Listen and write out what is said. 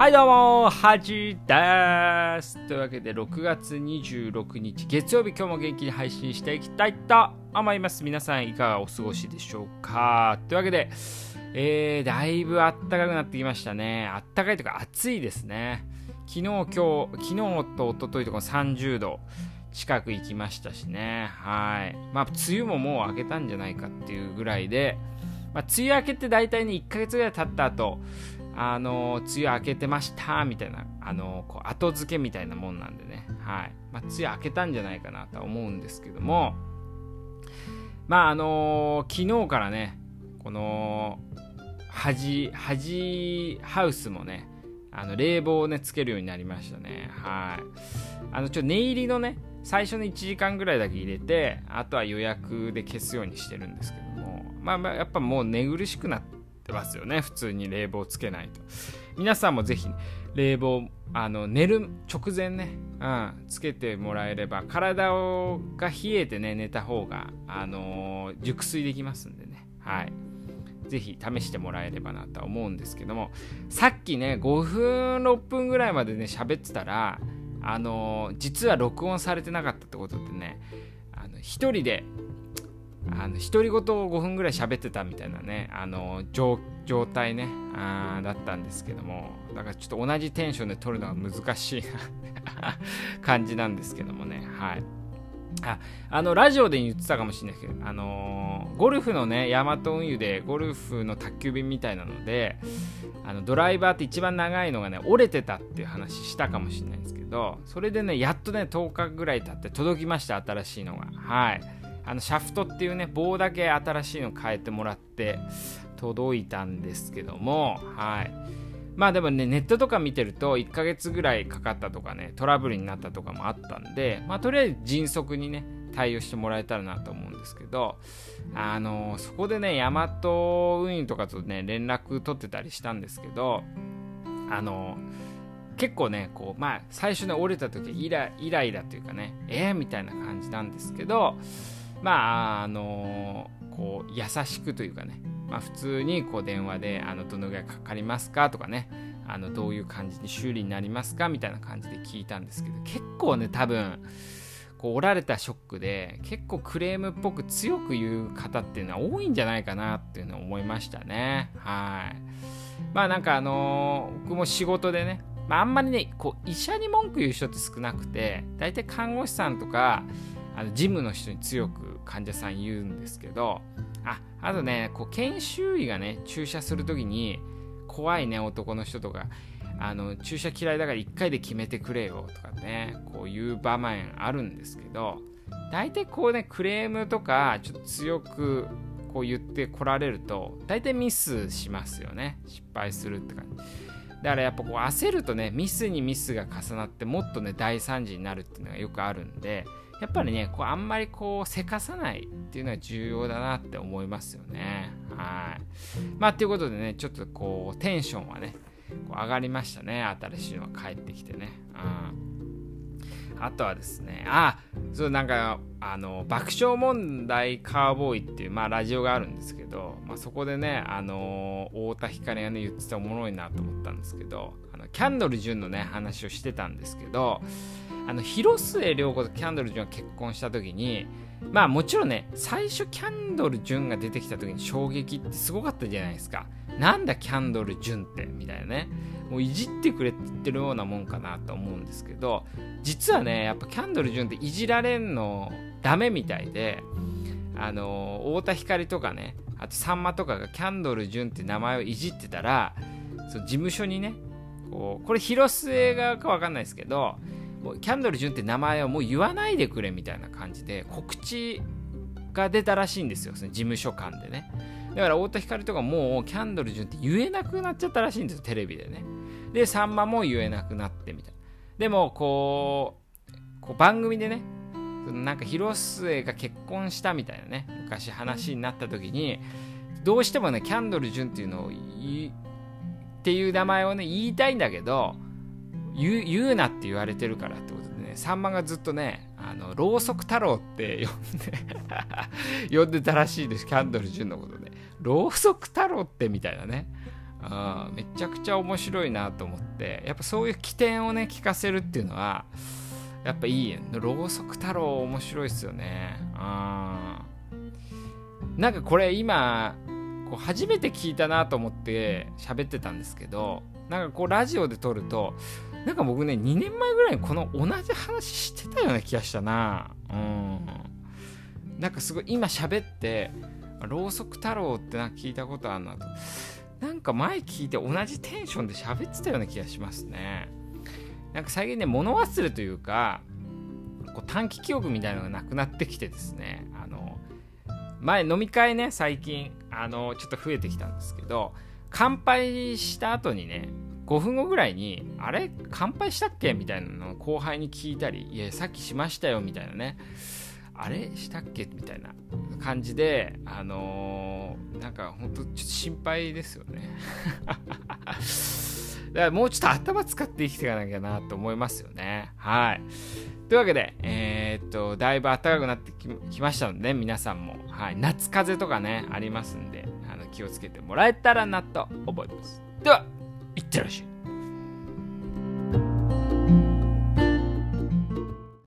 はいどうも、はじです。というわけで、6月26日月曜日、今日も元気に配信していきたいと思います。皆さん、いかがお過ごしでしょうか？というわけで、えー、だいぶ暖かくなってきましたね。暖かいというか暑いですね。昨日、今日、昨日と一昨日とか30度近く行きましたしね。はい。まあ、梅雨ももう明けたんじゃないかっていうぐらいで、まあ、梅雨明けって大体ね、1ヶ月ぐらい経った後、あの梅雨明けてましたみたいなあのこう後付けみたいなもんなんでね、はい。まあ、梅雨明けたんじゃないかなとは思うんですけども。まああの昨日からねこの端端ハウスもねあの冷房をねつけるようになりましたね。はい。あのちょ寝入りのね最初の1時間ぐらいだけ入れてあとは予約で消すようにしてるんですけども。まあやっぱもう寝苦しくなってますよね。普通に冷房つけないと。皆さんもぜひ冷房あの寝る直前ね、うん、つけてもらえれば体をが冷えてね寝た方が、あのー、熟睡できますんでね。はい。ぜひ試してもらえればなとは思うんですけども。さっきね5分6分ぐらいまでね喋ってたらあのー、実は録音されてなかったってことでねあの一人であの独り言を5分ぐらい喋ってたみたいなねあの状態ねあだったんですけどもだからちょっと同じテンションで撮るのは難しい感じなんですけどもねはい。ああのラジオで言ってたかもしれないけど、あのー、ゴルフのねヤマト運輸でゴルフの宅急便みたいなのであのドライバーって一番長いのがね折れてたっていう話したかもしれないんですけどそれでねやっとね10日ぐらい経って届きました新しいのが。はい。あのシャフトっていうね棒だけ新しいの変えてもらって届いたんですけどもはい。まあでもねネットとか見てると1ヶ月ぐらいかかったとかねトラブルになったとかもあったんでまあとりあえず迅速にね対応してもらえたらなと思うんですけどあのそこでねヤマト運輸とかとね連絡取ってたりしたんですけどあの結構ねこうまあ最初に折れた時イライライラというかねえー、みたいな感じなんですけどまああのこう優しくというかね、まあ、普通にこう電話であのどのぐらいかかりますか？とかね。あのどういう感じに修理になりますか？みたいな感じで聞いたんですけど結構ね多分こう折られたショックで結構クレームっぽく強く言う方っていうのは多いんじゃないかなっていうのを思いましたね。はい。まあなんかあのー、僕も仕事でね、まあ、あんまりねこう医者に文句言う人って少なくて大体看護師さんとかあのジムの人に強く患者さん言うんですけどああとねこう研修医がね注射する時に怖いね男の人とかあの注射嫌いだから1回で決めてくれよとかねこういう場面あるんですけど大体こうねクレームとかちょっと強くこう言ってこられると大体ミスしますよね。失敗するって感じ。だからやっぱこう焦るとねミスにミスが重なってもっとね大惨事になるっていうのがよくあるんでやっぱりね、こうあんまりこう、せかさないっていうのは重要だなって思いますよね。はい。まあ、ということでね、ちょっとこう、テンションはね、こう上がりましたね。新しいのが帰ってきてね。うん。あとはですね、あ、そうなんか、あの、爆笑問題カーボーイっていう、まあ、ラジオがあるんですけど、まあ、そこでね、あの、太田光がね、言ってたおもろいなと思ったんですけど、あのキャンドル・ジュンのね、話をしてたんですけど、あの広末涼子とキャンドル・ジュンが結婚した時にまあもちろんね最初キャンドル・ジュンが出てきた時に衝撃ってすごかったじゃないですか。なんだキャンドル・ジュンってみたいなね。もういじってくれって言ってるようなもんかなと思うんですけど実はねやっぱキャンドル・ジュンっていじられんのダメみたいであの太田光とかねあとさんまとかがキャンドル・ジュンって名前をいじってたらその事務所にねこうこれ広末側か分かんないですけどキャンドル・ジュンって名前をもう言わないでくれみたいな感じで告知が出たらしいんですよその事務所間でね。だから太田光とかもうキャンドル・ジュンって言えなくなっちゃったらしいんですよテレビでね。でさんまも言えなくなってみたいな。でもこうこう番組でねなんか広末が結婚したみたいなね昔話になった時にどうしてもねキャンドル・ジュンっていうのをっていう名前をね言いたいんだけど言う言うなって言われてるからってことでねさんまがずっとねあのろうそく太郎って呼んで 呼んでたらしいですキャンドル・ジュンのことで。ろうそく太郎ってみたいなね。あめちゃくちゃ面白いなと思って。やっぱそういう起点をね聞かせるっていうのはやっぱいいろうそく太郎面白いっすよね。あなんかこれ今こう初めて聞いたなと思って喋ってたんですけどなんかこうラジオで撮るとなんか僕ね2年前ぐらいにこの同じ話してたような気がしたな。うん。なんかすごい今喋ってろうそく太郎ってなんか聞いたことあるなと。なんか前聞いて同じテンションで喋ってたような気がしますね。なんか最近ね物忘れというかこう短期記憶みたいなのがなくなってきてですね。あの前飲み会ね最近あのちょっと増えてきたんですけど乾杯した後にね5分後ぐらいに「あれ乾杯したっけ?」みたいなのを後輩に聞いたり「いやさっきしましたよ」みたいなね。あれ？したっけ？みたいな感じであのー、なんか本当ちょっと心配ですよね。だからもうちょっと頭使って生きていかなきゃなと思いますよね。はい。というわけで、えー、っと、だいぶ暖かくなってきましたので、ね、皆さんも、はい、夏風邪とかね、ありますんで、あの気をつけてもらえたらなと思います。では、いってらっしゃい。